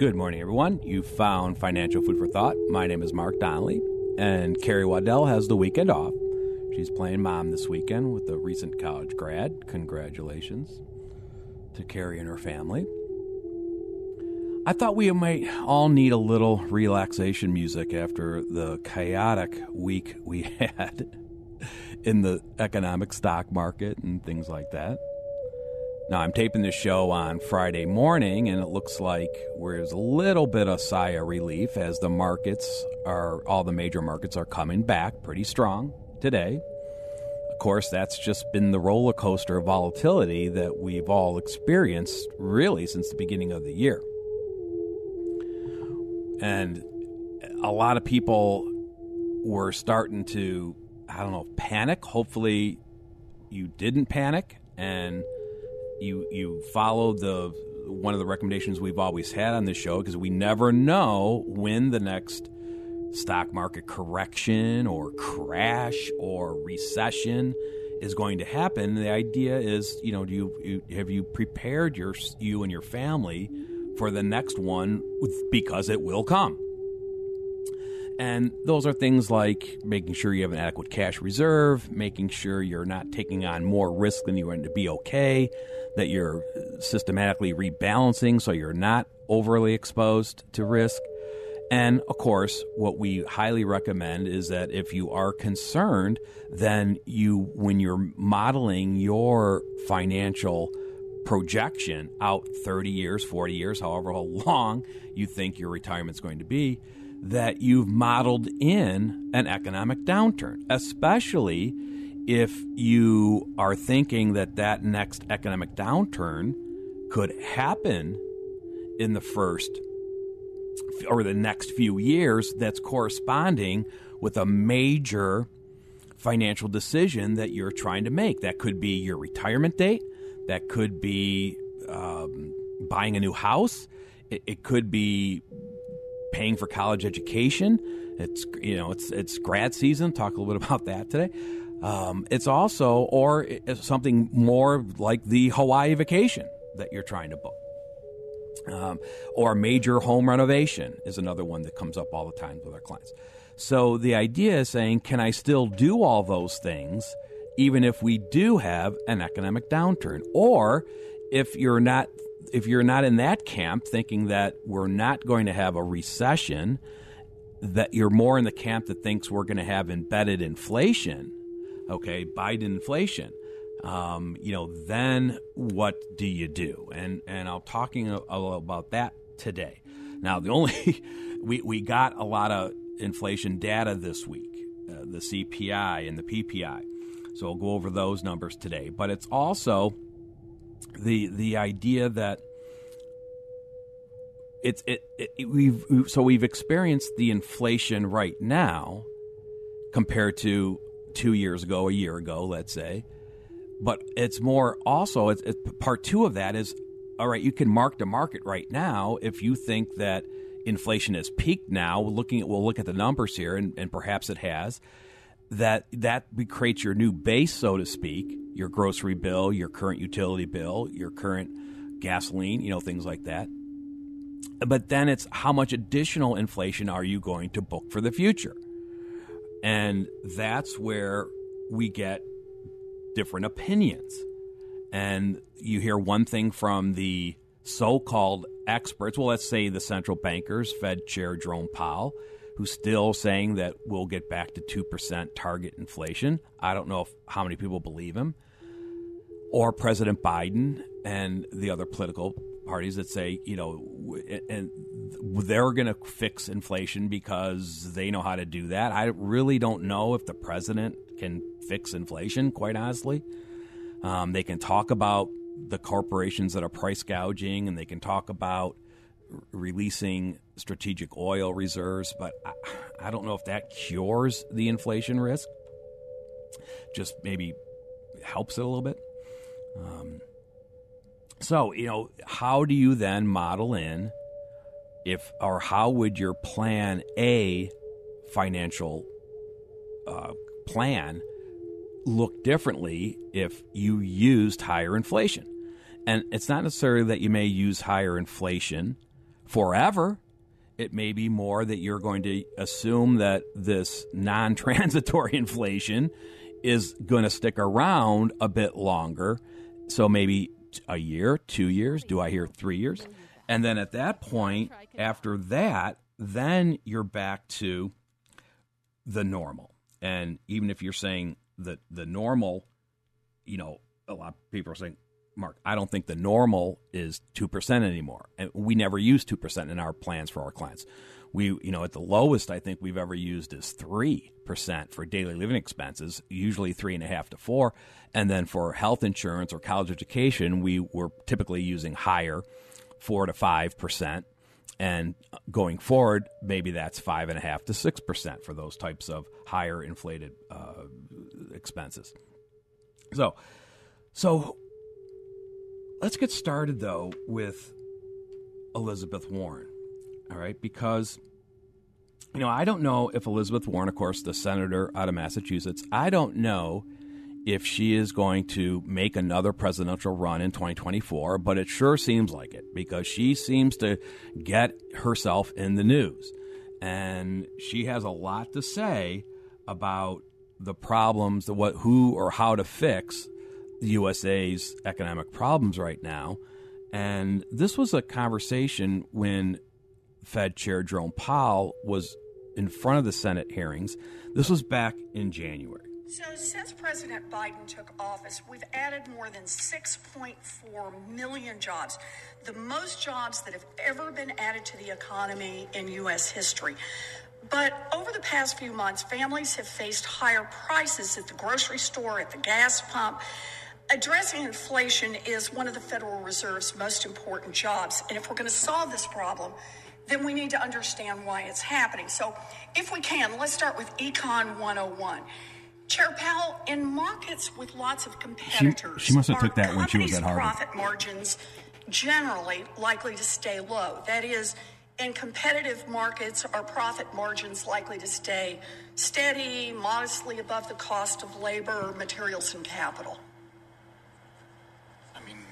Good morning, everyone. You found Financial Food for Thought. My name is Mark Donnelly, and Carrie Waddell has the weekend off. She's playing mom this weekend with a recent college grad. Congratulations to Carrie and her family. I thought we might all need a little relaxation music after the chaotic week we had in the economic stock market and things like that. Now, I'm taping this show on Friday morning, and it looks like there's a little bit of sigh of relief as the markets are, all the major markets are coming back pretty strong today. Of course, that's just been the roller coaster of volatility that we've all experienced really since the beginning of the year. And a lot of people were starting to, I don't know, panic. Hopefully, you didn't panic and you you follow the one of the recommendations we've always had on this show because we never know when the next stock market correction or crash or recession is going to happen. The idea is, you know, do you, you have you prepared your you and your family for the next one because it will come. And those are things like making sure you have an adequate cash reserve, making sure you're not taking on more risk than you're going to be okay, that you're systematically rebalancing so you're not overly exposed to risk. And of course, what we highly recommend is that if you are concerned, then you, when you're modeling your financial projection out 30 years, 40 years, however long you think your retirement's going to be, that you've modeled in an economic downturn, especially if you are thinking that that next economic downturn could happen in the first or the next few years that's corresponding with a major financial decision that you're trying to make. That could be your retirement date, that could be um, buying a new house, it, it could be paying for college education. It's you know it's it's grad season. Talk a little bit about that today. Um, it's also, or it's something more like the Hawaii vacation that you're trying to book. Um, or major home renovation is another one that comes up all the time with our clients. So the idea is saying, can I still do all those things even if we do have an economic downturn? Or if you're not if you're not in that camp thinking that we're not going to have a recession, that you're more in the camp that thinks we're going to have embedded inflation, okay, Biden inflation, um, you know, then what do you do? And and I'm talking a, a about that today. Now, the only we we got a lot of inflation data this week, uh, the CPI and the PPI. So I'll go over those numbers today. But it's also the the idea that it's it, it, we've so we've experienced the inflation right now compared to two years ago, a year ago, let's say. But it's more also it's, part two of that is all right. You can mark to market right now if you think that inflation has peaked now. Looking at we'll look at the numbers here, and, and perhaps it has. That that creates your new base, so to speak, your grocery bill, your current utility bill, your current gasoline, you know, things like that. But then it's how much additional inflation are you going to book for the future? And that's where we get different opinions. and you hear one thing from the so-called experts. Well, let's say the central bankers, Fed Chair Jerome Powell, who's still saying that we'll get back to two percent target inflation. I don't know if, how many people believe him, or President Biden and the other political parties that say, you know, and they're going to fix inflation because they know how to do that. I really don't know if the president can fix inflation, quite honestly. Um, they can talk about the corporations that are price gouging and they can talk about releasing strategic oil reserves, but I, I don't know if that cures the inflation risk. Just maybe helps it a little bit. Um, so, you know, how do you then model in if, or how would your plan A financial uh, plan look differently if you used higher inflation? And it's not necessarily that you may use higher inflation forever. It may be more that you're going to assume that this non transitory inflation is going to stick around a bit longer. So maybe a year, two years? Do I hear three years? And then at that point, after that, then you're back to the normal. And even if you're saying that the normal, you know, a lot of people are saying, Mark, I don't think the normal is 2% anymore. And we never use 2% in our plans for our clients. We, you know, at the lowest I think we've ever used is 3% for daily living expenses, usually three and a half to four. And then for health insurance or college education, we were typically using higher, four to 5%. And going forward, maybe that's five and a half to 6% for those types of higher inflated uh, expenses. So, so let's get started though with Elizabeth Warren. All right, because you know, I don't know if Elizabeth Warren, of course, the senator out of Massachusetts, I don't know if she is going to make another presidential run in 2024, but it sure seems like it because she seems to get herself in the news. And she has a lot to say about the problems, the what, who, or how to fix the USA's economic problems right now. And this was a conversation when Fed Chair Jerome Powell was in front of the Senate hearings. This was back in January. So, since President Biden took office, we've added more than 6.4 million jobs, the most jobs that have ever been added to the economy in U.S. history. But over the past few months, families have faced higher prices at the grocery store, at the gas pump. Addressing inflation is one of the Federal Reserve's most important jobs. And if we're going to solve this problem, then we need to understand why it's happening. So, if we can, let's start with Econ 101. Chair Powell, in markets with lots of competitors, she, she must have took that when she was at Harvard. Profit margins generally likely to stay low. That is, in competitive markets, are profit margins likely to stay steady, modestly above the cost of labor, materials, and capital?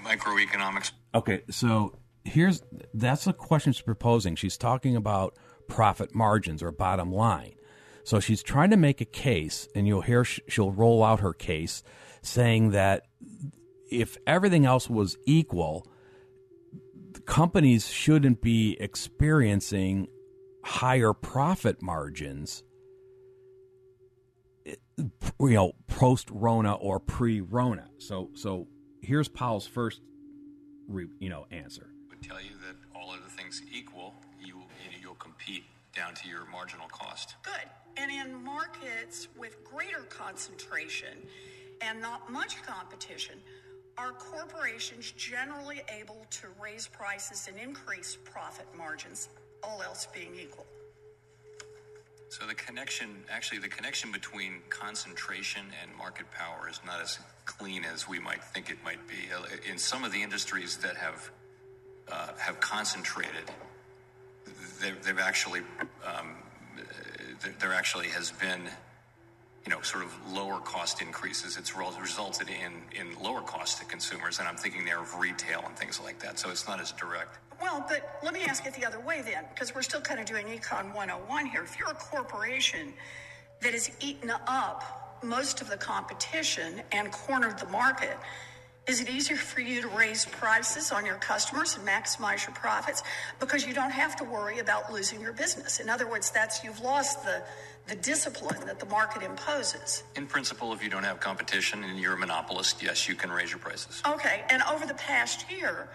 Microeconomics. Okay, so here's that's the question she's proposing. She's talking about profit margins or bottom line. So she's trying to make a case, and you'll hear she'll roll out her case saying that if everything else was equal, companies shouldn't be experiencing higher profit margins eh, you know post rona or pre rona so so here's powell's first you know answer would tell you that all other things equal, you you'll compete down to your marginal cost. Good. And in markets with greater concentration and not much competition, are corporations generally able to raise prices and increase profit margins, all else being equal? So the connection, actually, the connection between concentration and market power is not as clean as we might think it might be. In some of the industries that have uh, have concentrated, there, have actually um, there actually has been you know sort of lower cost increases. It's resulted in in lower cost to consumers, and I'm thinking there of retail and things like that. So it's not as direct. Well, but let me ask it the other way then, because we're still kind of doing Econ 101 here. If you're a corporation that has eaten up most of the competition and cornered the market Is it easier for you to raise prices on your customers and maximize your profits because you don't have to worry about losing your business? In other words, that's you've lost the the discipline that the market imposes. In principle, if you don't have competition and you're a monopolist, yes, you can raise your prices. Okay, and over the past year,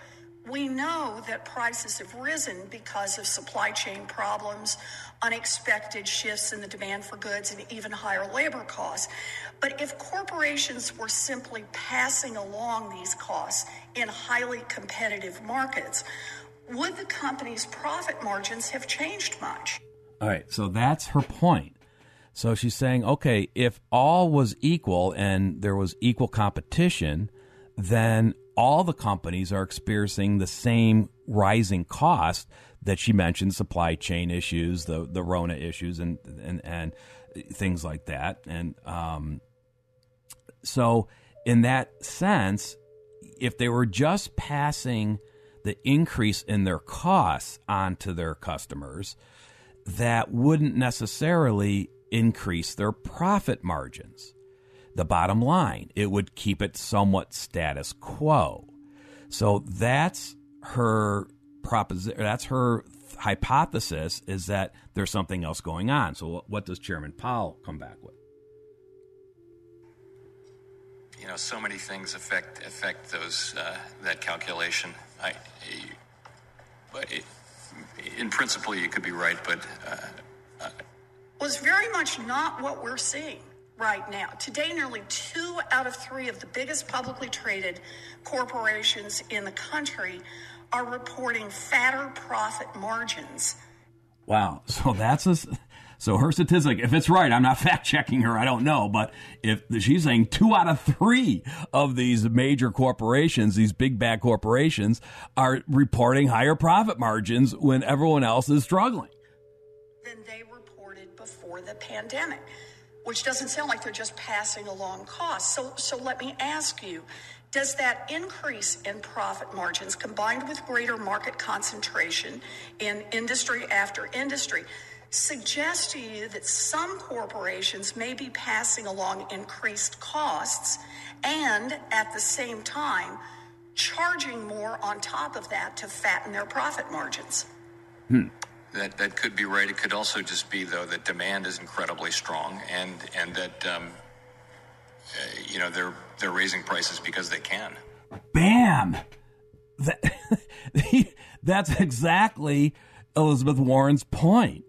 we know that prices have risen because of supply chain problems, unexpected shifts in the demand for goods, and even higher labor costs. But if corporations were simply passing along these costs in highly competitive markets, would the company's profit margins have changed much? All right, so that's her point. So she's saying, okay, if all was equal and there was equal competition, then all the companies are experiencing the same rising cost that she mentioned supply chain issues the the rona issues and and and things like that. And um, so in that sense if they were just passing the increase in their costs onto their customers that wouldn't necessarily increase their profit margins the bottom line it would keep it somewhat status quo so that's her proposition. That's her hypothesis is that there's something else going on. So what does Chairman Powell come back with? You know, so many things affect affect those uh, that calculation. I, but it, in principle, you could be right, but uh, uh, was very much not what we're seeing right now. Today, nearly two out of three of the biggest publicly traded corporations in the country are reporting fatter profit margins. Wow. So that's a. So her statistic, if it's right, I'm not fact checking her, I don't know, but if she's saying two out of three of these major corporations, these big bad corporations, are reporting higher profit margins when everyone else is struggling. Than they reported before the pandemic which doesn't sound like they're just passing along costs. So, so let me ask you does that increase in profit margins combined with greater market concentration in industry after industry suggest to you that some corporations may be passing along increased costs and at the same time charging more on top of that to fatten their profit margins? Hmm that that could be right. It could also just be though that demand is incredibly strong, and and that um, uh, you know they're they're raising prices because they can. Bam! That, that's exactly Elizabeth Warren's point.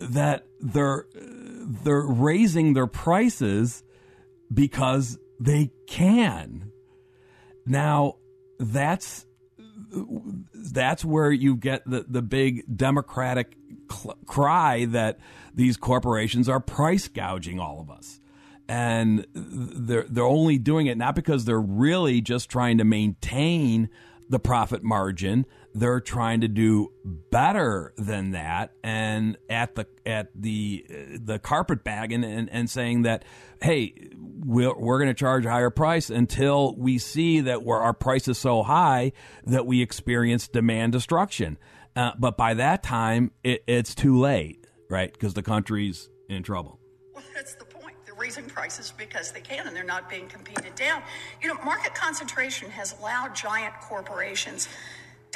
That they're they're raising their prices because they can. Now that's that's where you get the, the big democratic cl- cry that these corporations are price gouging all of us. And they're, they're only doing it not because they're really just trying to maintain the profit margin. They're trying to do better than that, and at the at the the carpet bagging and, and saying that, hey, we're, we're going to charge a higher price until we see that we our price is so high that we experience demand destruction. Uh, but by that time, it, it's too late, right? Because the country's in trouble. Well, that's the point. They're raising prices because they can and they're not being competed down. You know, market concentration has allowed giant corporations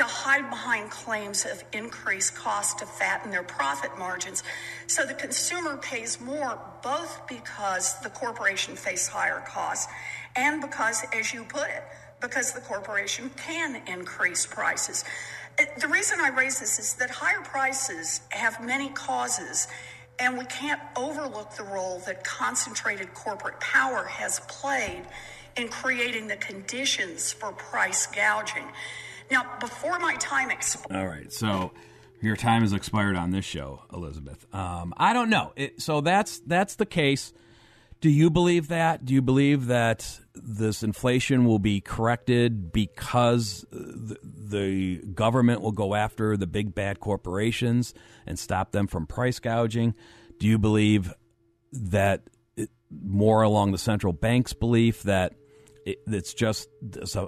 to hide behind claims of increased cost to fatten their profit margins. So the consumer pays more both because the corporation faces higher costs and because, as you put it, because the corporation can increase prices. Uh, the reason I raise this is that higher prices have many causes and we can't overlook the role that concentrated corporate power has played in creating the conditions for price gouging. Now, before my time expires. All right. So your time has expired on this show, Elizabeth. Um, I don't know. It, so that's that's the case. Do you believe that? Do you believe that this inflation will be corrected because the, the, government will go after the big bad corporations and stop them from price gouging? Do you believe that it, more along the central bank's belief that it, it's just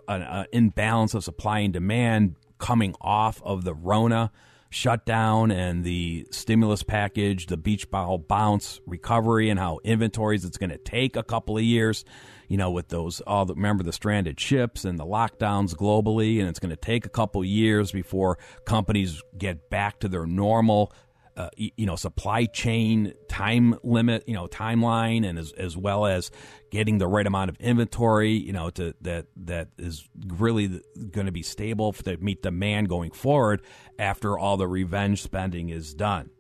an imbalance of supply and demand coming off of the Rona shutdown and the stimulus package, the beach ball bounce recovery, and how inventories it's going to take a couple of years. You know, with those all the remember the stranded ships and the lockdowns globally, and it's going to take a couple years before companies get back to their normal uh, you know supply chain time limit you know timeline and as, as well as getting the right amount of inventory you know to that that is really going to be stable to meet demand going forward after all the revenge spending is done.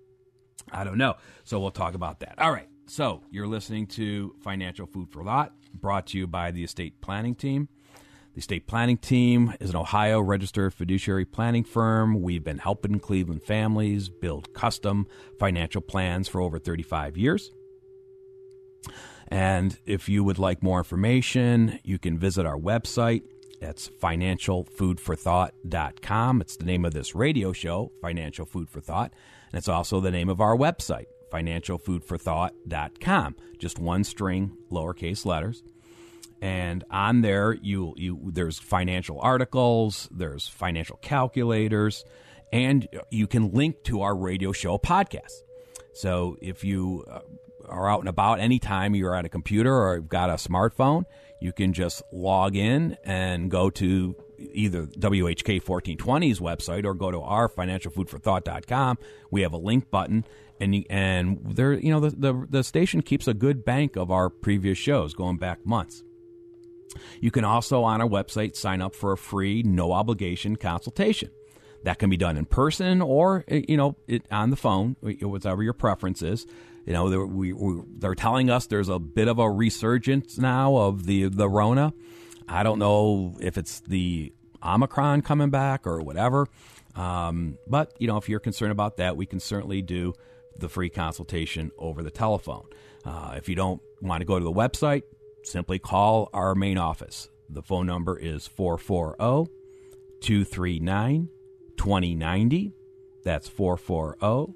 I don't know. So we'll talk about that. All right. So you're listening to financial food for thought brought to you by the estate planning team the state planning team is an Ohio registered fiduciary planning firm. We've been helping Cleveland families build custom financial plans for over 35 years. And if you would like more information, you can visit our website. That's financialfoodforthought.com. It's the name of this radio show, Financial Food for Thought. And it's also the name of our website, financialfoodforthought.com. Just one string, lowercase letters and on there you you there's financial articles, there's financial calculators, and you can link to our radio show podcast. So if you uh, are out and about anytime you're at a computer or you've got a smartphone, you can just log in and go to either WHK 1420's website or go to our financialfoodforthought.com. We have a link button and and there you know the, the the station keeps a good bank of our previous shows going back months. You can also, on our website, sign up for a free, no obligation consultation. That can be done in person or, eh, you know, it, on the phone, whatever your preference is. You know, they're, we, they're telling us there's a bit of a resurgence now of the, the Rona. I don't know if it's the Omicron coming back or whatever. Um, but, you know, if you're concerned about that, we can certainly do the free consultation over the telephone. Uh, if you don't want to go to the website, simply call our main office. The phone number is 440 239 2090. That's 440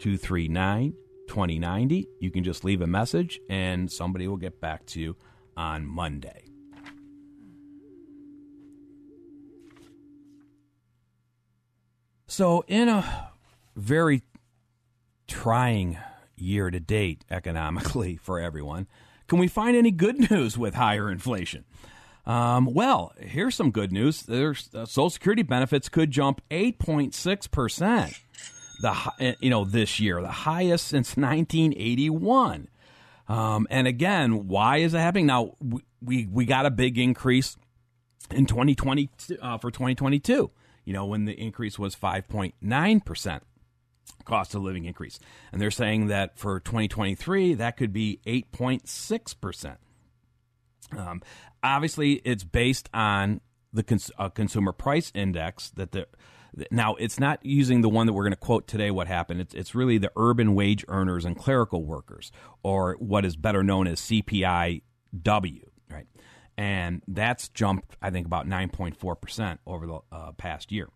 239 2090. You can just leave a message and somebody will get back to you on Monday. So, in a very trying year to date economically for everyone, can we find any good news with higher inflation? Um, well, here's some good news. There's uh, Social Security benefits could jump 8.6 percent. The eh, you know this year, the highest since 1981. Um, and again, why is it happening now? We, we we got a big increase in 2020 uh, for 2022. You know when the increase was 5.9 percent cost of living increase. And they're saying that for 2023, that could be 8.6%. Um, obviously, it's based on the cons- uh, consumer price index that the now it's not using the one that we're going to quote today what happened it's, it's really the urban wage earners and clerical workers or what is better known as cpiw right and that's jumped i think about 9.4% over the uh, past year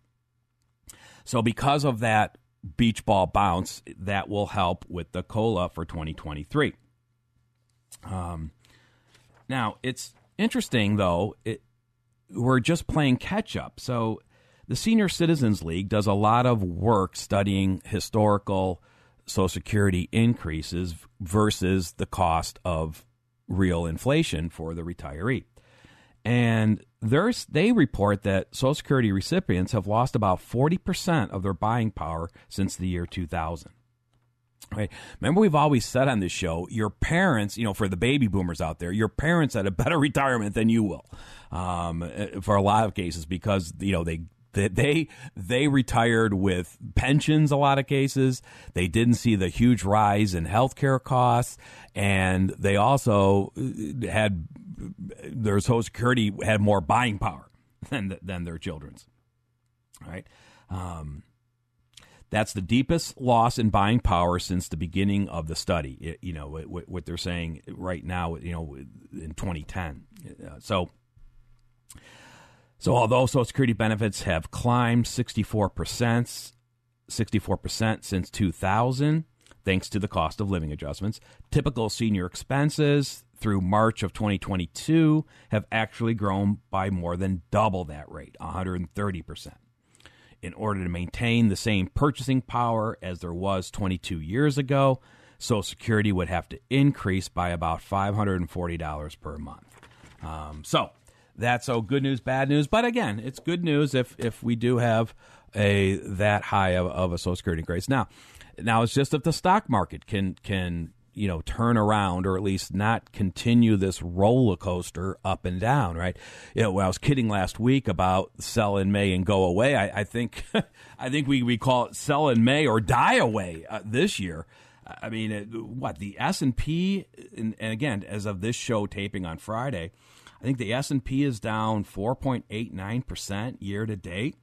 so because of that beach ball bounce that will help with the cola for 2023 um, now it's interesting though it, we're just playing catch up. So the senior citizens league does a lot of work studying historical social security increases versus the cost of real inflation for the retiree and there's, they report that Social Security recipients have lost about 40% of their buying power since the year 2000. Right. Remember, we've always said on this show, your parents, you know, for the baby boomers out there, your parents had a better retirement than you will, um, for a lot of cases because you know they they they retired with pensions a lot of cases they didn't see the huge rise in healthcare costs and they also had their Social Security had more buying power than than their children's. Right. Um, that's the deepest loss in buying power since the beginning of the study. It, you know what, what, they're saying right now. You know, in 2010. Uh, so, so although Social Security benefits have climbed 64 percent, 64 percent since 2000, thanks to the cost of living adjustments, typical senior expenses through March of 2022 have actually grown by more than double that rate, 130%. in order to maintain the same purchasing power as there was 22 years ago, Social Security would have to increase by about $540 per month. Um, so that's so good news, bad news. But again, it's good news if if we do have a that high of, of a Social Security increase. Now, now it's just if the stock market can can you know turn around or at least not continue this roller coaster up and down right? You know, i was kidding last week about sell in may and go away i, I think i think we, we call it sell in may or die away uh, this year. I mean it, what the s&p and, and again as of this show taping on friday i think the s&p is down 4.89% year to date.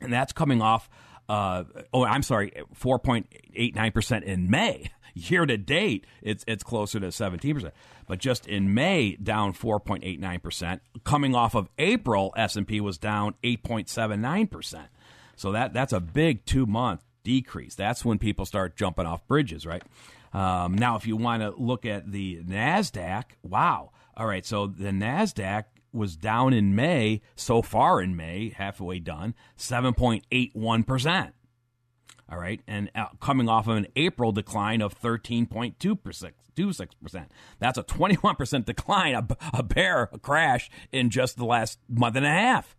And that's coming off uh, oh, I'm sorry, 4.89% in May. Year to date, it's it's closer to 17%. But just in May, down 4.89%. Coming off of April, S&P was down 8.79%. So that that's a big two month decrease. That's when people start jumping off bridges, right? Um, now, if you want to look at the Nasdaq, wow. All right, so the Nasdaq was down in May, so far in May, halfway done, 7.81%. All right. And uh, coming off of an April decline of 13.26%. That's a 21% decline, a, a bear, a crash in just the last month and a half.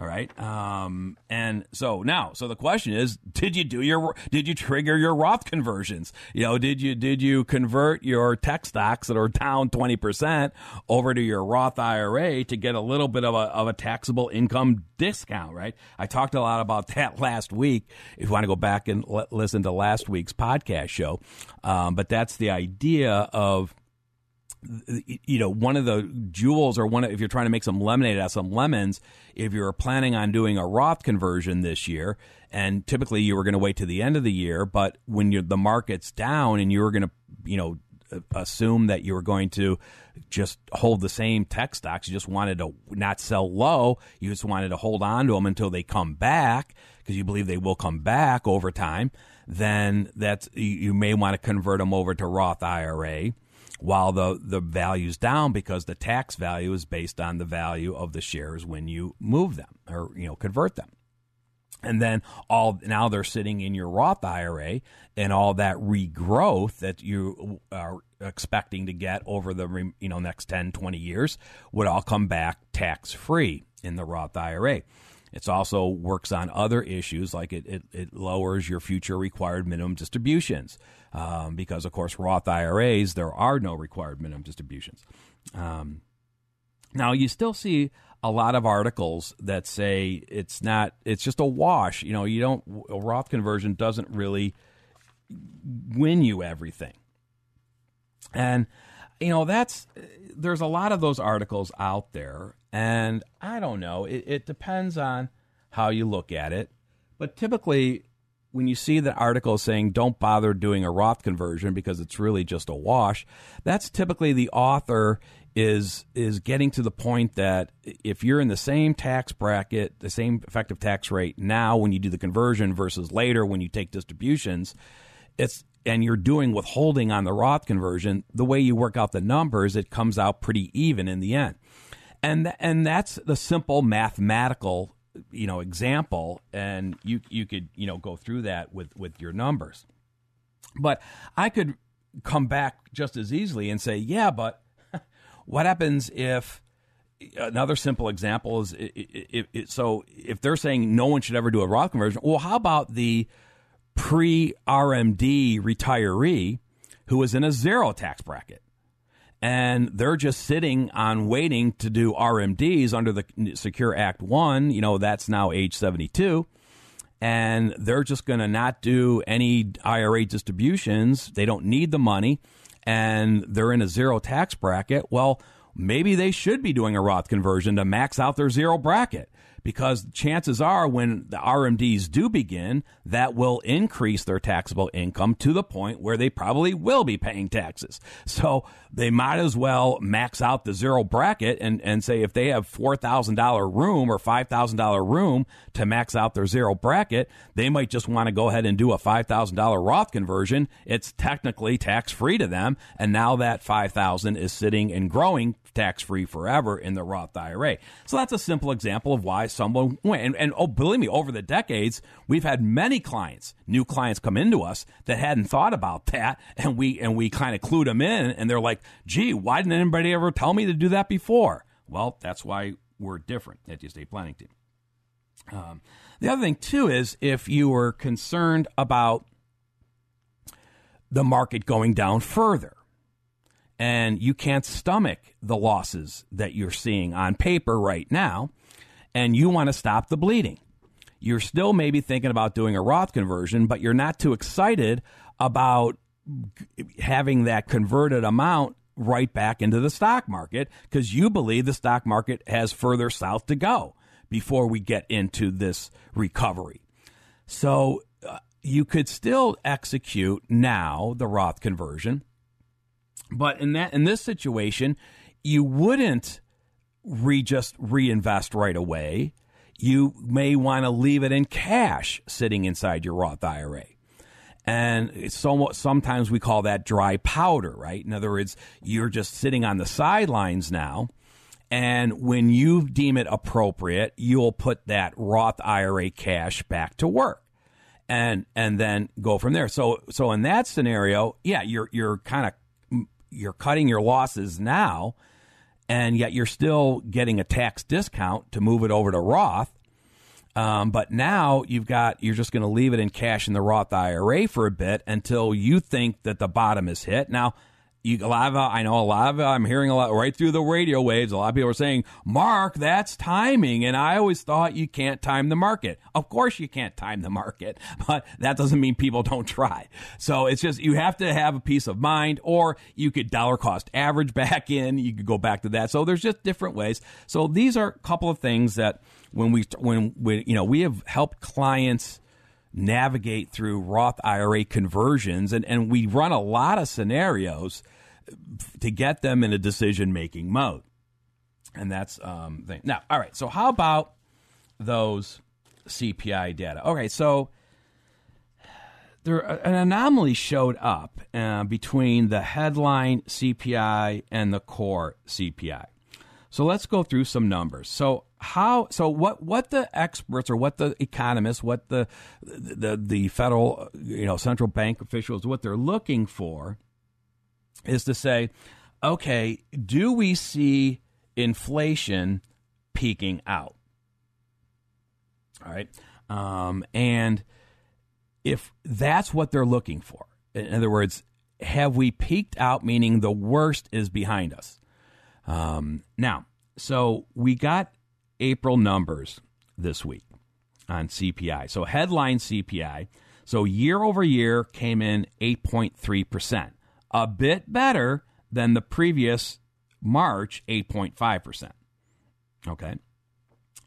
All right. Um, and so now, so the question is, did you do your, did you trigger your Roth conversions? You know, did you, did you convert your tech stocks that are down 20% over to your Roth IRA to get a little bit of a, of a taxable income discount, right? I talked a lot about that last week. If you want to go back and l- listen to last week's podcast show. Um, but that's the idea of, you know, one of the jewels or one of, if you're trying to make some lemonade out of some lemons, if you're planning on doing a Roth conversion this year, and typically you were going to wait to the end of the year, but when the market's down and you were going to, you know, assume that you were going to just hold the same tech stocks, you just wanted to not sell low, you just wanted to hold on to them until they come back because you believe they will come back over time, then that's you may want to convert them over to Roth IRA while the the value's down because the tax value is based on the value of the shares when you move them or you know convert them. And then all now they're sitting in your Roth IRA, and all that regrowth that you are expecting to get over the you know next 10, 20 years would all come back tax free in the Roth IRA. It also works on other issues like it, it, it lowers your future required minimum distributions um, because, of course, Roth IRAs, there are no required minimum distributions. Um, now, you still see a lot of articles that say it's not, it's just a wash. You know, you don't, a Roth conversion doesn't really win you everything. And, you know, that's, there's a lot of those articles out there. And I don't know, it, it depends on how you look at it. But typically, when you see the article saying don't bother doing a Roth conversion because it's really just a wash, that's typically the author is is getting to the point that if you're in the same tax bracket, the same effective tax rate now when you do the conversion versus later when you take distributions, it's and you're doing withholding on the Roth conversion, the way you work out the numbers, it comes out pretty even in the end. And and that's the simple mathematical you know example and you you could you know go through that with with your numbers. But i could come back just as easily and say yeah but what happens if another simple example is it, it, it, so if they're saying no one should ever do a Roth conversion well how about the pre RMD retiree who is in a zero tax bracket and they're just sitting on waiting to do RMDs under the Secure Act 1. You know, that's now age 72. And they're just going to not do any IRA distributions. They don't need the money and they're in a zero tax bracket. Well, maybe they should be doing a Roth conversion to max out their zero bracket because chances are when the RMDs do begin, that will increase their taxable income to the point where they probably will be paying taxes. So they might as well max out the zero bracket and, and say if they have $4,000 room or $5,000 room to max out their zero bracket, they might just want to go ahead and do a $5,000 Roth conversion. It's technically tax free to them. And now that 5,000 is sitting and growing tax free forever in the Roth IRA. So that's a simple example of why someone went. And, and, oh, believe me, over the decades, we've had many clients, new clients come into us that hadn't thought about that. And we, and we kind of clued them in and they're like, gee, why didn't anybody ever tell me to do that before? Well, that's why we're different at the estate planning team. Um, the other thing, too, is if you were concerned about the market going down further and you can't stomach the losses that you're seeing on paper right now, and you want to stop the bleeding. You're still maybe thinking about doing a Roth conversion, but you're not too excited about having that converted amount right back into the stock market because you believe the stock market has further south to go before we get into this recovery. So uh, you could still execute now the Roth conversion, but in that in this situation, you wouldn't re just reinvest right away. You may want to leave it in cash sitting inside your Roth IRA. And somewhat, sometimes we call that dry powder, right? In other words, you're just sitting on the sidelines now and when you deem it appropriate, you'll put that Roth IRA cash back to work. And and then go from there. So so in that scenario, yeah, you're you're kind of you're cutting your losses now, and yet you're still getting a tax discount to move it over to Roth. Um, but now you've got you're just going to leave it in cash in the Roth IRA for a bit until you think that the bottom is hit. Now you, a lot of, I know a lot of, I'm hearing a lot right through the radio waves. A lot of people are saying, Mark, that's timing. And I always thought you can't time the market. Of course you can't time the market, but that doesn't mean people don't try. So it's just, you have to have a peace of mind or you could dollar cost average back in. You could go back to that. So there's just different ways. So these are a couple of things that when we, when we, you know, we have helped clients, navigate through Roth IRA conversions, and, and we run a lot of scenarios to get them in a decision making mode. And that's um thing. Now, all right. So how about those CPI data? Okay, so there an anomaly showed up uh, between the headline CPI and the core CPI. So let's go through some numbers. So how so what what the experts or what the economists, what the the the federal you know central bank officials what they're looking for is to say, okay, do we see inflation peaking out? All right. Um, and if that's what they're looking for, in other words, have we peaked out, meaning the worst is behind us? Um, now, so we got April numbers this week on CPI. So headline CPI. So year over year came in 8.3%, a bit better than the previous March 8.5%. Okay.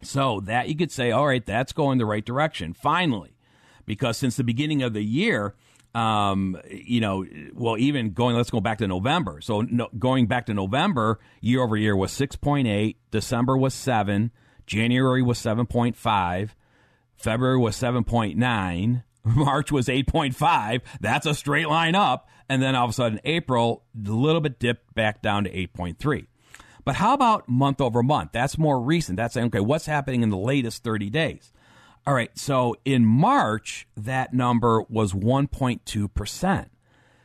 So that you could say, all right, that's going the right direction finally. Because since the beginning of the year, um, you know, well, even going, let's go back to November. So no, going back to November, year over year was 6.8, December was 7, January was 7.5, February was 7.9, March was 8.5. That's a straight line up. And then all of a sudden, April, a little bit dipped back down to 8.3. But how about month over month? That's more recent. That's saying, okay, what's happening in the latest 30 days? All right, so in March, that number was 1.2%.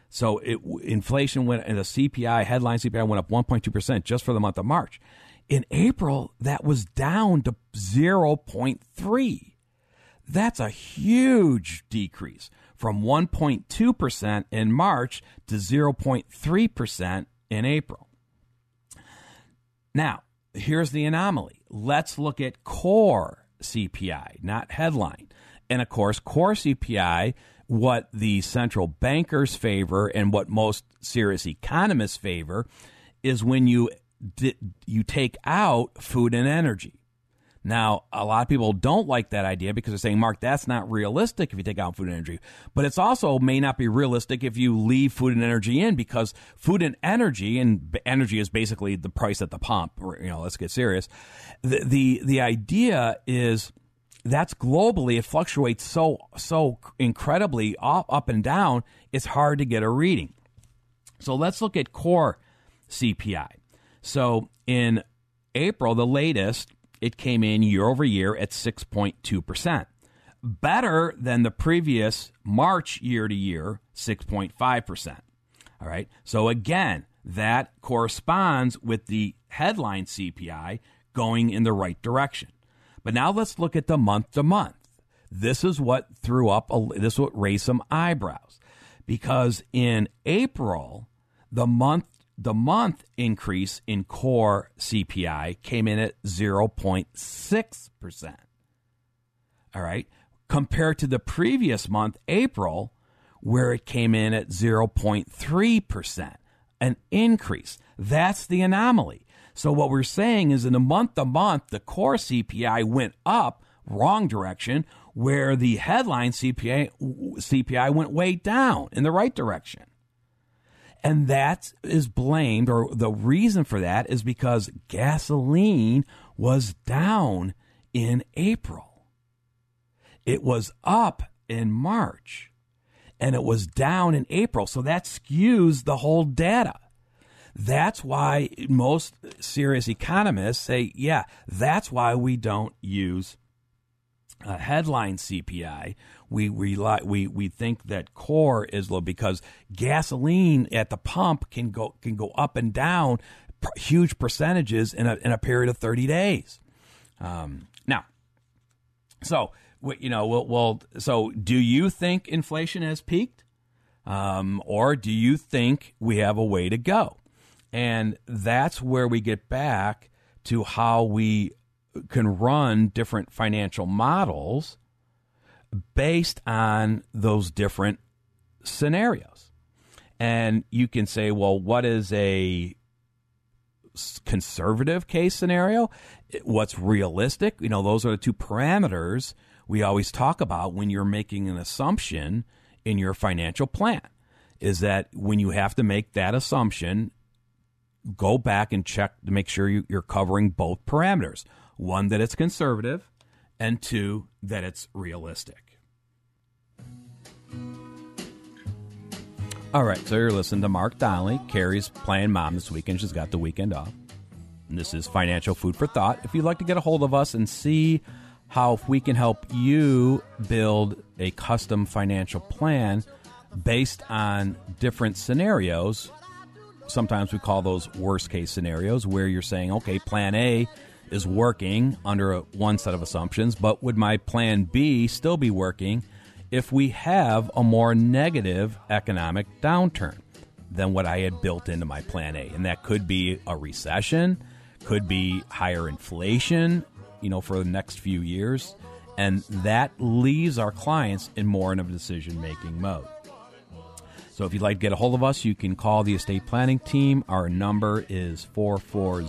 So it, inflation went, and the CPI, headline CPI went up 1.2% just for the month of March. In April, that was down to 0.3. That's a huge decrease from 1.2% in March to 0.3% in April. Now, here's the anomaly. Let's look at core CPI, not headline. And of course, core CPI, what the central bankers favor and what most serious economists favor is when you you take out food and energy. Now, a lot of people don't like that idea because they're saying, Mark, that's not realistic if you take out food and energy. But it's also may not be realistic if you leave food and energy in because food and energy, and energy is basically the price at the pump. You know, let's get serious. The the, the idea is that's globally. It fluctuates so so incredibly up, up and down. It's hard to get a reading. So let's look at core CPI. So in April, the latest, it came in year over year at 6.2%. Better than the previous March year to year, 6.5%. All right. So again, that corresponds with the headline CPI going in the right direction. But now let's look at the month to month. This is what threw up, a, this is what raised some eyebrows. Because in April, the month the month increase in core CPI came in at 0.6%. All right. Compared to the previous month, April, where it came in at 0.3%, an increase. That's the anomaly. So, what we're saying is in the month to month, the core CPI went up, wrong direction, where the headline CPI, CPI went way down in the right direction. And that is blamed, or the reason for that is because gasoline was down in April. It was up in March and it was down in April. So that skews the whole data. That's why most serious economists say, yeah, that's why we don't use a headline CPI we rely we we think that core is low because gasoline at the pump can go can go up and down huge percentages in a in a period of 30 days. Um, now, so you know, well, well, so do you think inflation has peaked, um, or do you think we have a way to go? And that's where we get back to how we can run different financial models based on those different scenarios. And you can say, well, what is a conservative case scenario? What's realistic? You know, those are the two parameters we always talk about when you're making an assumption in your financial plan. Is that when you have to make that assumption, go back and check to make sure you're covering both parameters. One, that it's conservative, and two, that it's realistic. All right, so you're listening to Mark Donnelly. Carrie's playing mom this weekend. She's got the weekend off. And this is Financial Food for Thought. If you'd like to get a hold of us and see how we can help you build a custom financial plan based on different scenarios, sometimes we call those worst case scenarios where you're saying, okay, plan A is working under a, one set of assumptions, but would my plan B still be working if we have a more negative economic downturn than what I had built into my plan A? And that could be a recession, could be higher inflation, you know, for the next few years. And that leaves our clients in more of a decision making mode. So if you'd like to get a hold of us, you can call the estate planning team. Our number is 440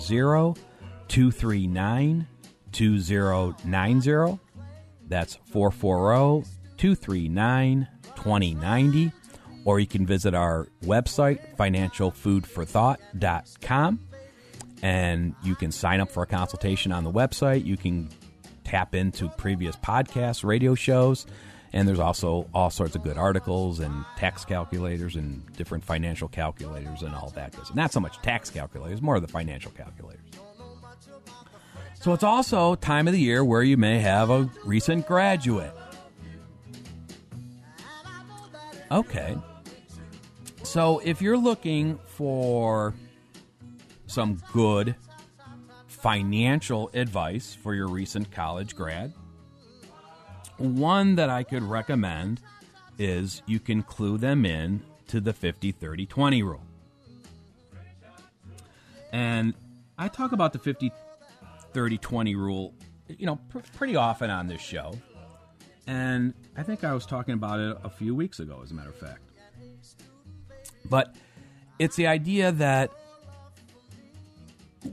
239 2090. That's 440 239 2090. Or you can visit our website, financialfoodforthought.com, and you can sign up for a consultation on the website. You can tap into previous podcasts, radio shows, and there's also all sorts of good articles and tax calculators and different financial calculators and all that. Not so much tax calculators, more of the financial calculators. So it's also time of the year where you may have a recent graduate. Okay. So if you're looking for some good financial advice for your recent college grad, one that I could recommend is you can clue them in to the 50 30 20 rule. And I talk about the 50 30 20 rule, you know, pr- pretty often on this show. And I think I was talking about it a few weeks ago, as a matter of fact. But it's the idea that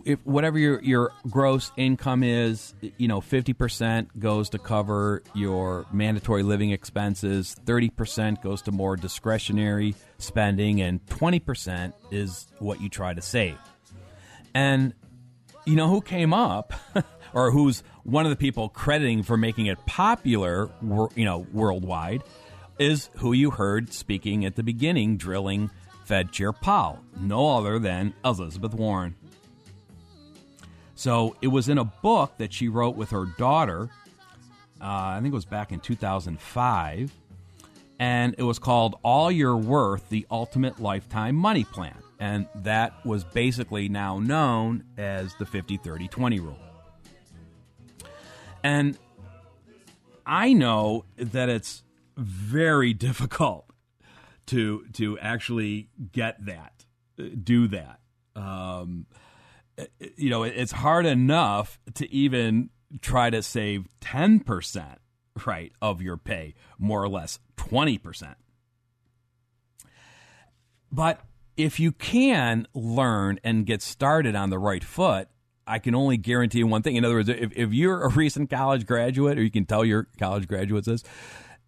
if whatever your your gross income is, you know, 50% goes to cover your mandatory living expenses, 30% goes to more discretionary spending and 20% is what you try to save. And you know who came up, or who's one of the people crediting for making it popular, you know, worldwide, is who you heard speaking at the beginning, drilling Fed Chair Powell, no other than Elizabeth Warren. So it was in a book that she wrote with her daughter. Uh, I think it was back in 2005. And it was called All Your Worth The Ultimate Lifetime Money Plan. And that was basically now known as the 50 30 20 rule. And I know that it's very difficult to to actually get that, do that. Um, you know, it's hard enough to even try to save ten percent, right, of your pay, more or less twenty percent. But if you can learn and get started on the right foot, I can only guarantee one thing. In other words, if, if you're a recent college graduate, or you can tell your college graduates this,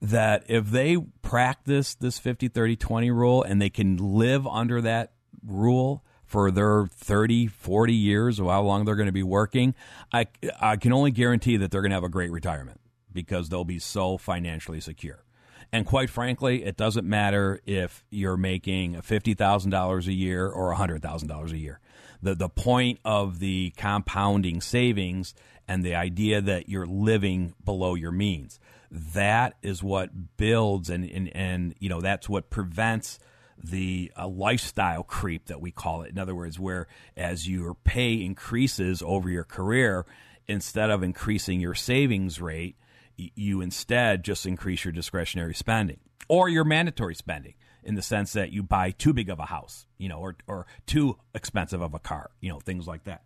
that if they practice this 50 30 20 rule and they can live under that rule for their 30 40 years or how long they're going to be working I, I can only guarantee that they're going to have a great retirement because they'll be so financially secure and quite frankly it doesn't matter if you're making $50000 a year or $100000 a year. The, the point of the compounding savings and the idea that you're living below your means. That is what builds and, and, and you know that's what prevents the uh, lifestyle creep that we call it. In other words where as your pay increases over your career instead of increasing your savings rate you instead just increase your discretionary spending or your mandatory spending in the sense that you buy too big of a house you know or, or too expensive of a car you know things like that.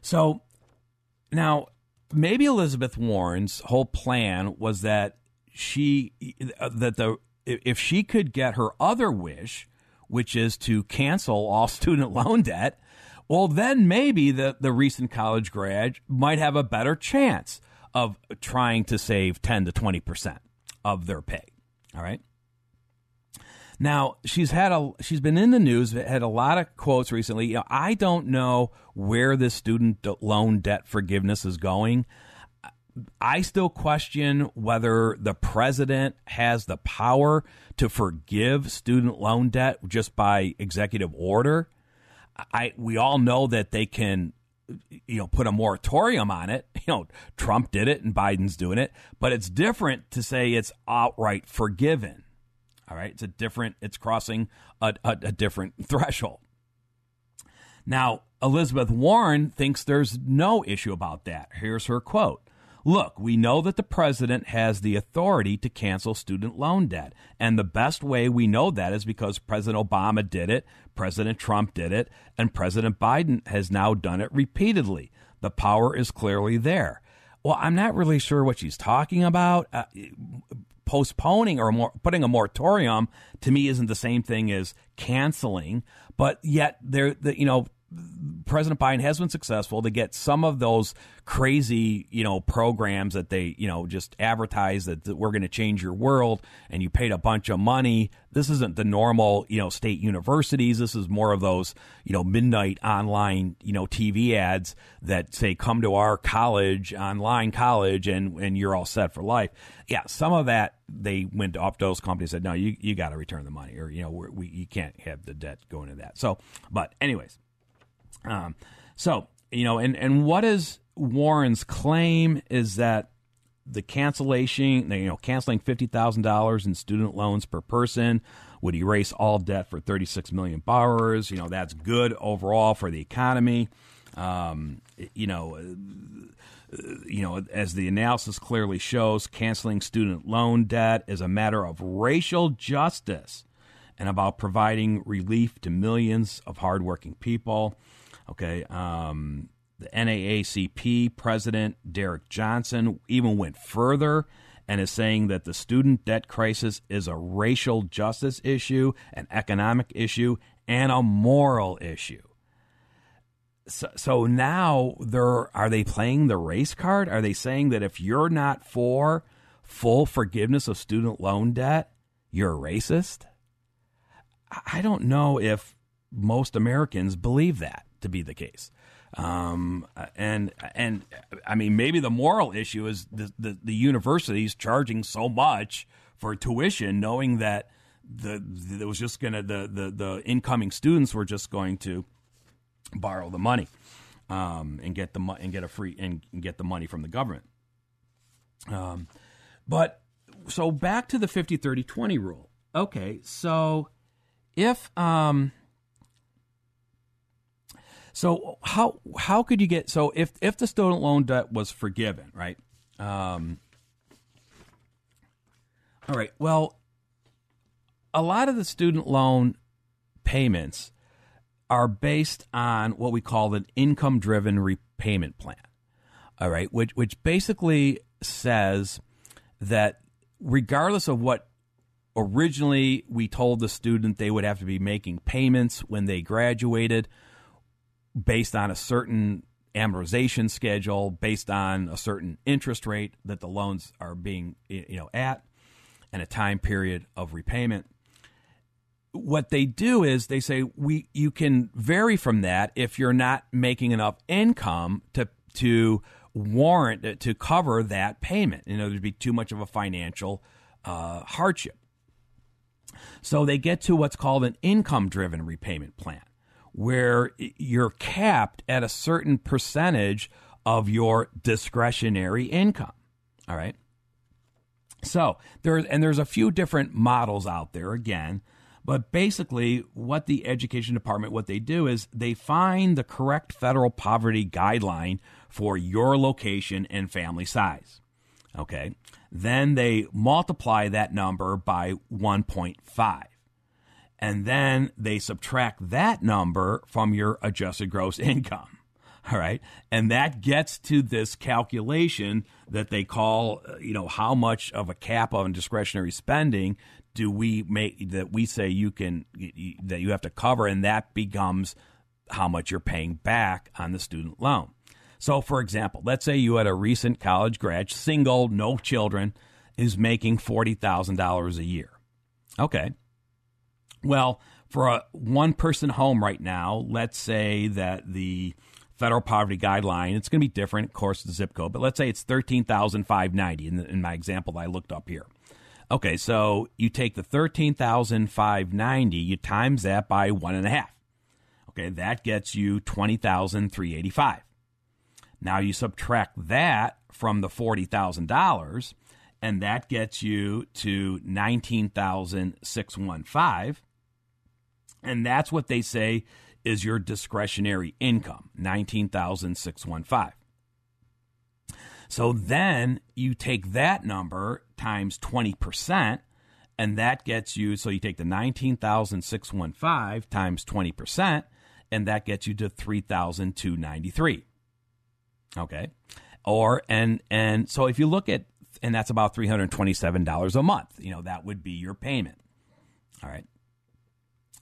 So now maybe Elizabeth Warren's whole plan was that she that the if she could get her other wish, which is to cancel all student loan debt, well then maybe the the recent college grad might have a better chance of trying to save 10 to 20% of their pay. All right? Now she's had a she's been in the news, had a lot of quotes recently. You know, I don't know where this student loan debt forgiveness is going. I still question whether the president has the power to forgive student loan debt just by executive order. I we all know that they can you know put a moratorium on it. You know, Trump did it and Biden's doing it, but it's different to say it's outright forgiven. All right, it's a different. It's crossing a, a, a different threshold. Now, Elizabeth Warren thinks there's no issue about that. Here's her quote. Look, we know that the president has the authority to cancel student loan debt. And the best way we know that is because President Obama did it, President Trump did it, and President Biden has now done it repeatedly. The power is clearly there. Well, I'm not really sure what she's talking about. Uh, postponing or more, putting a moratorium to me isn't the same thing as canceling. But yet, there, the, you know, President Biden has been successful to get some of those crazy, you know, programs that they, you know, just advertise that, that we're going to change your world and you paid a bunch of money. This isn't the normal, you know, state universities. This is more of those, you know, midnight online, you know, TV ads that say come to our college, online college and and you're all set for life. Yeah, some of that they went off those companies said, "No, you you got to return the money or you know, we you can't have the debt going to that." So, but anyways, um, so you know, and and what is Warren's claim is that the cancellation, you know, canceling fifty thousand dollars in student loans per person would erase all debt for thirty six million borrowers. You know, that's good overall for the economy. Um, you know, uh, you know, as the analysis clearly shows, canceling student loan debt is a matter of racial justice and about providing relief to millions of hardworking people. Okay. Um, the NAACP president, Derrick Johnson, even went further and is saying that the student debt crisis is a racial justice issue, an economic issue, and a moral issue. So, so now they're are they playing the race card? Are they saying that if you're not for full forgiveness of student loan debt, you're a racist? I don't know if most Americans believe that to be the case. Um, and and I mean, maybe the moral issue is the, the, the universities charging so much for tuition, knowing that the, the was just to the, the the incoming students were just going to borrow the money. um, and get the and get a free and get the money from the government. Um, but so back to the 50 30 20 rule. Okay, so if um so how how could you get so if if the student loan debt was forgiven, right? Um All right. Well, a lot of the student loan payments are based on what we call an income driven repayment plan. All right, which which basically says that regardless of what originally we told the student they would have to be making payments when they graduated based on a certain amortization schedule based on a certain interest rate that the loans are being you know at and a time period of repayment. What they do is they say we you can vary from that if you're not making enough income to to warrant to cover that payment. You know there'd be too much of a financial uh, hardship. So they get to what's called an income driven repayment plan, where you're capped at a certain percentage of your discretionary income. All right. So there, and there's a few different models out there again, but basically what the education department, what they do is they find the correct federal poverty guideline for your location and family size. Okay. Then they multiply that number by 1.5. And then they subtract that number from your adjusted gross income. All right. And that gets to this calculation that they call, uh, you know, how much of a cap on discretionary spending do we make that we say you can, that you have to cover. And that becomes how much you're paying back on the student loan. So, for example, let's say you had a recent college grad, single, no children, is making $40,000 a year. Okay. Well, for a one person home right now, let's say that the federal poverty guideline, it's going to be different, of course, the zip code, but let's say it's 13,590 in, in my example that I looked up here. Okay, so you take the 13,590, you times that by one and a half. Okay, that gets you 20,385. Now you subtract that from the $40,000 and that gets you to 19,615 and that's what they say is your discretionary income, 19,615. So then you take that number times 20% and that gets you so you take the 19,615 times 20% and that gets you to 3,293. Okay. Or and and so if you look at and that's about $327 a month, you know, that would be your payment. All right.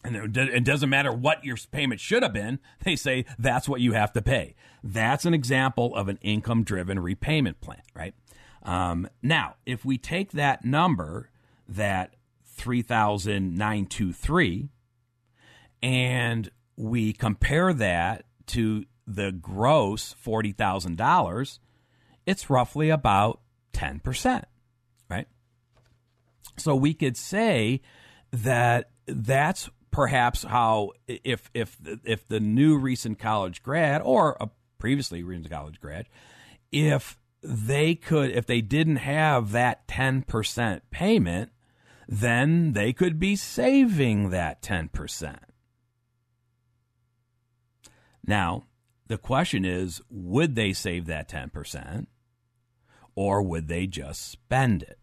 And it doesn't matter what your payment should have been, they say that's what you have to pay. That's an example of an income driven repayment plan, right? Um, now, if we take that number, that 3,923, and we compare that to the gross $40,000, it's roughly about 10%, right? So we could say that that's perhaps how if if if the new recent college grad or a previously recent college grad if they could if they didn't have that 10% payment then they could be saving that 10%. Now, the question is would they save that 10% or would they just spend it,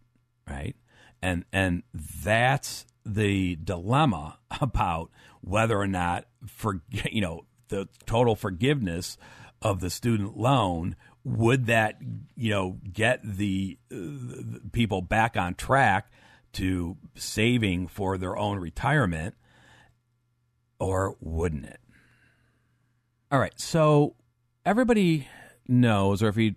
right? And and that's the dilemma about whether or not for you know the total forgiveness of the student loan would that you know get the, the people back on track to saving for their own retirement or wouldn't it all right. So everybody knows, or if you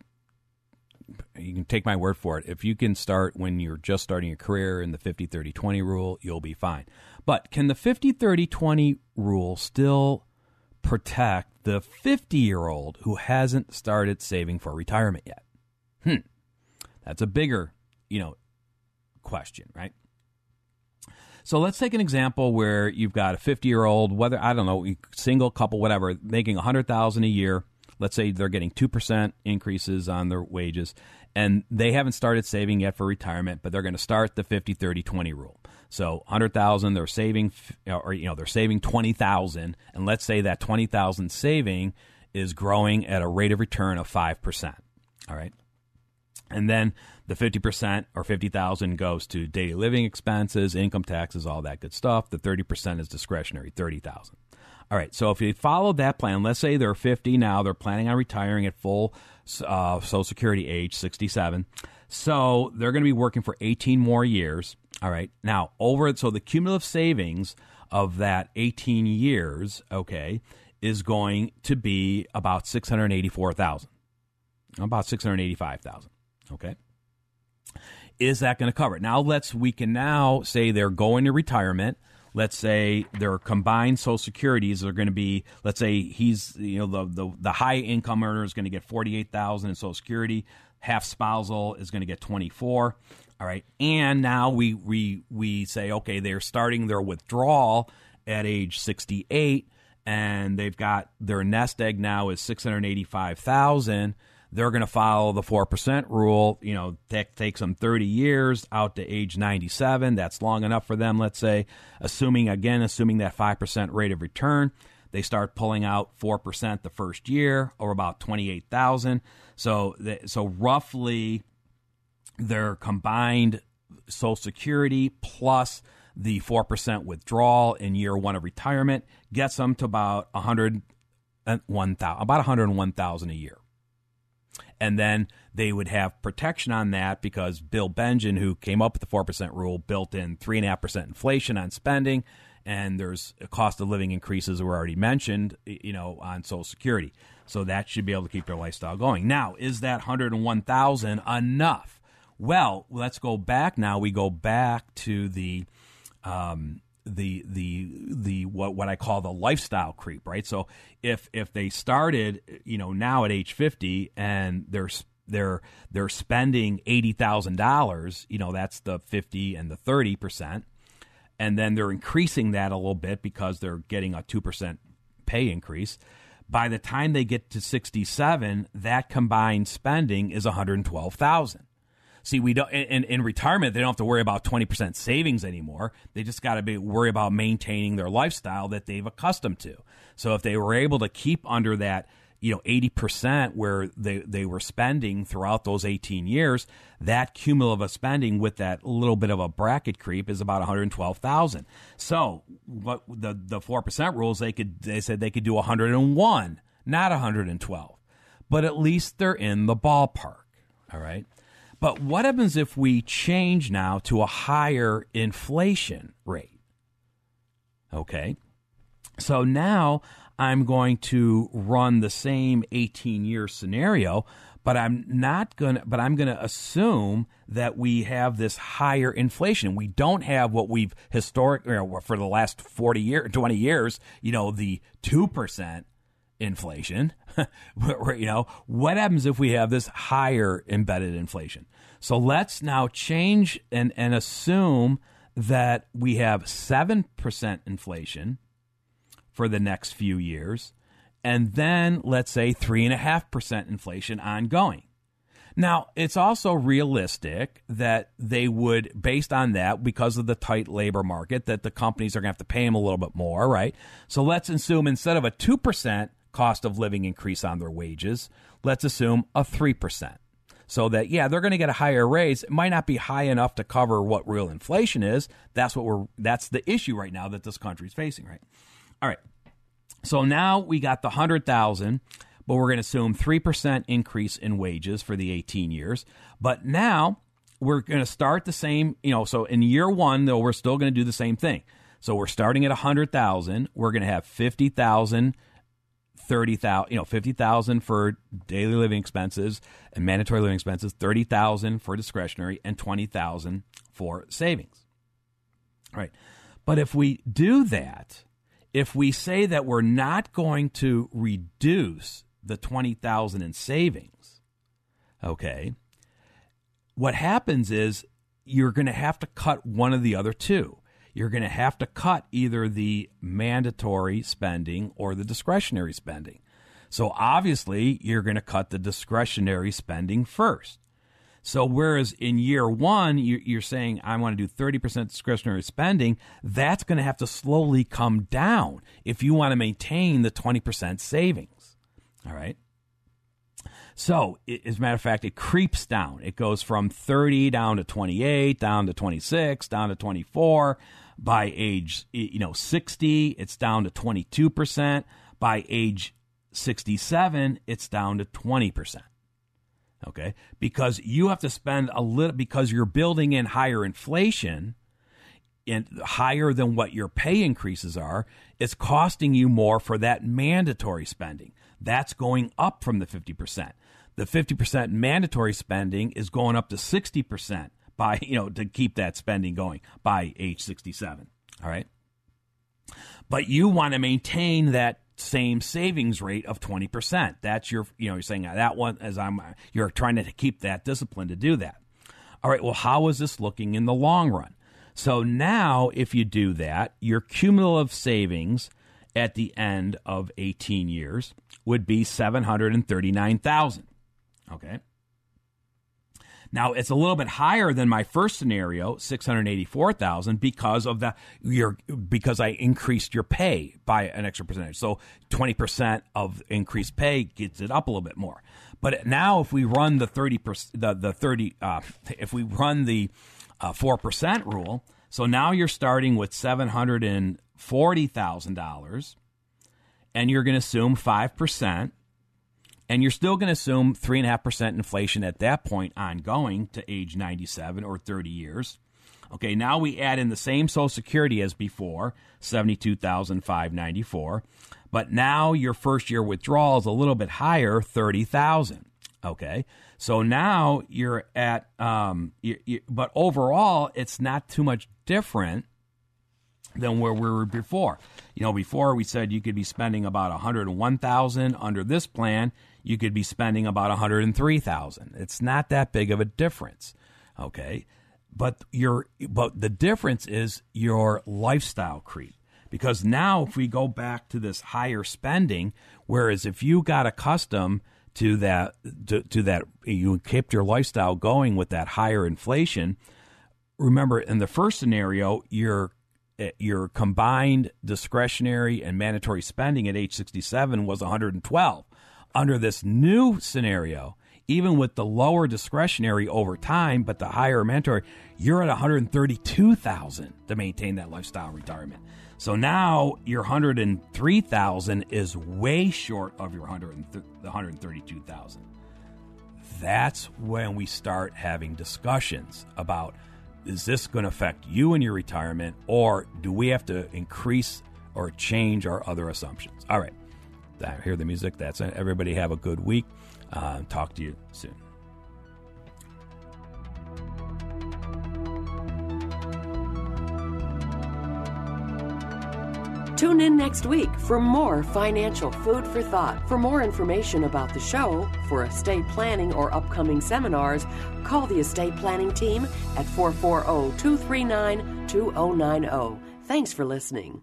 you can take my word for it. If you can start when you're just starting your career in the 50 30 20 rule, you'll be fine. But can the 50 30 20 rule still protect the 50 year old who hasn't started saving for retirement yet? Hmm. That's a bigger, you know, question, right? So let's take an example where you've got a 50 year old, whether I don't know, single couple, whatever, making 100,000 a year. let's say they're getting 2% increases on their wages, and they haven't started saving yet for retirement, but they're going to start the 50 30 20 rule. So 100,000 they're saving or you know they're saving 20,000 and let's say that 20,000 saving is growing at a rate of return of 5%. All right? And then the 50% or 50,000 goes to daily living expenses, income taxes, all that good stuff. The 30% is discretionary, 30,000. All right, so if you follow that plan, let's say they're 50 now, they're planning on retiring at full uh, Social Security age, 67. So they're going to be working for 18 more years. All right, now over, so the cumulative savings of that 18 years, okay, is going to be about 684,000, about 685,000. Okay. Is that going to cover it? Now let's we can now say they're going to retirement let's say their combined social securities are going to be let's say he's you know the the, the high income earner is going to get 48,000 in social security half spousal is going to get 24 all right. And now we we we say okay they're starting their withdrawal at age 68 and they've got their nest egg now is 685,000 they're going to follow the 4% rule. You know, that takes them 30 years out to age 97. That's long enough for them, let's say, assuming, again, assuming that 5% rate of return. They start pulling out 4% the first year, or about 28,000. So, so roughly their combined Social Security plus the 4% withdrawal in year one of retirement gets them to about 101,000, about 101,000 a year and then they would have protection on that because Bill Bengen, who came up with the four percent rule, built in three and a half percent inflation on spending, and there's a cost of living increases were already mentioned, you know, on Social Security. So that should be able to keep their lifestyle going. Now, is that hundred and one thousand enough? Well, let's go back now. We go back to the um, the the the what what I call the lifestyle creep, right? So if if they started, you know, now at age 50 and they're they're they're spending $80,000, you know, that's the 50 and the 30%. And then they're increasing that a little bit because they're getting a 2% pay increase. By the time they get to 67, that combined spending is 112,000. See, we don't in, in retirement they don't have to worry about twenty percent savings anymore. They just got to be worry about maintaining their lifestyle that they've accustomed to. So if they were able to keep under that, you know, eighty percent where they they were spending throughout those eighteen years, that cumulative spending with that little bit of a bracket creep is about one hundred twelve thousand. So what the the four percent rules they could they said they could do one hundred and one, not one hundred and twelve, but at least they're in the ballpark. All right. But what happens if we change now to a higher inflation rate? Okay. So now I'm going to run the same 18 year scenario, but I'm not going to, but I'm going to assume that we have this higher inflation. We don't have what we've historic for the last 40 years, 20 years, you know, the 2% inflation. you know, what happens if we have this higher embedded inflation? So let's now change and, and assume that we have 7% inflation for the next few years, and then let's say 3.5% inflation ongoing. Now, it's also realistic that they would, based on that, because of the tight labor market, that the companies are going to have to pay them a little bit more, right? So let's assume instead of a 2% cost of living increase on their wages, let's assume a 3% so that yeah they're going to get a higher raise. It might not be high enough to cover what real inflation is. That's what we're that's the issue right now that this country is facing right? All right. So now we got the 100000 but we're going to assume 3% increase in wages for the 18 years. But now we're going to start the same you know so in year one though we're still going to do the same thing. So we're starting at 100000 we're going to have 50000 thirty thousand, you know, fifty thousand for daily living expenses and mandatory living expenses, thirty thousand for discretionary, and twenty thousand for savings. Right, but if we do that, if we say that we're not going to reduce the twenty thousand in savings, okay, what happens is you're going to have to cut one of the other two you're going to have to cut either the mandatory spending or the discretionary spending. So obviously, you're going to cut the discretionary spending first. So whereas in year one, you're saying, I want to do 30% discretionary spending, that's going to have to slowly come down if you want to maintain the 20% savings. All right. So, as a matter of fact, it creeps down. It goes from 30 down to 28, down to 26, down to 24. By age, you know, 60, it's down to 22%. By age 67, it's down to 20%. Okay? Because you have to spend a little, because you're building in higher inflation and higher than what your pay increases are, it's costing you more for that mandatory spending. That's going up from the 50%. The 50% mandatory spending is going up to 60% by, you know, to keep that spending going by age 67. All right. But you want to maintain that same savings rate of 20%. That's your, you know, you're saying that one as I'm, you're trying to keep that discipline to do that. All right. Well, how is this looking in the long run? So now, if you do that, your cumulative savings at the end of 18 years would be 739,000. Okay. Now it's a little bit higher than my first scenario, six hundred eighty-four thousand, because of the your because I increased your pay by an extra percentage. So twenty percent of increased pay gets it up a little bit more. But now, if we run the thirty percent, the the thirty, uh, if we run the uh, four uh, percent rule, so now you're starting with seven hundred and forty thousand dollars, and you're going to assume five percent and you're still going to assume 3.5% inflation at that point ongoing to age 97 or 30 years. Okay, now we add in the same Social Security as before, 72,594, but now your first year withdrawal is a little bit higher, 30,000. Okay, so now you're at, um, you, you, but overall, it's not too much different than where we were before. You know, before we said you could be spending about 101,000 under this plan you could be spending about 103,000. It's not that big of a difference. Okay? But your but the difference is your lifestyle creep. Because now if we go back to this higher spending, whereas if you got accustomed to that to, to that you kept your lifestyle going with that higher inflation, remember in the first scenario, your your combined discretionary and mandatory spending at age 67 was 112 under this new scenario, even with the lower discretionary over time, but the higher mentor, you're at 132,000 to maintain that lifestyle retirement. So now your 103,000 is way short of your 132,000. That's when we start having discussions about is this going to affect you and your retirement or do we have to increase or change our other assumptions? All right hear the music. That's it. Everybody have a good week. Uh, talk to you soon. Tune in next week for more financial food for thought. For more information about the show, for estate planning or upcoming seminars, call the estate planning team at 440 239 2090. Thanks for listening.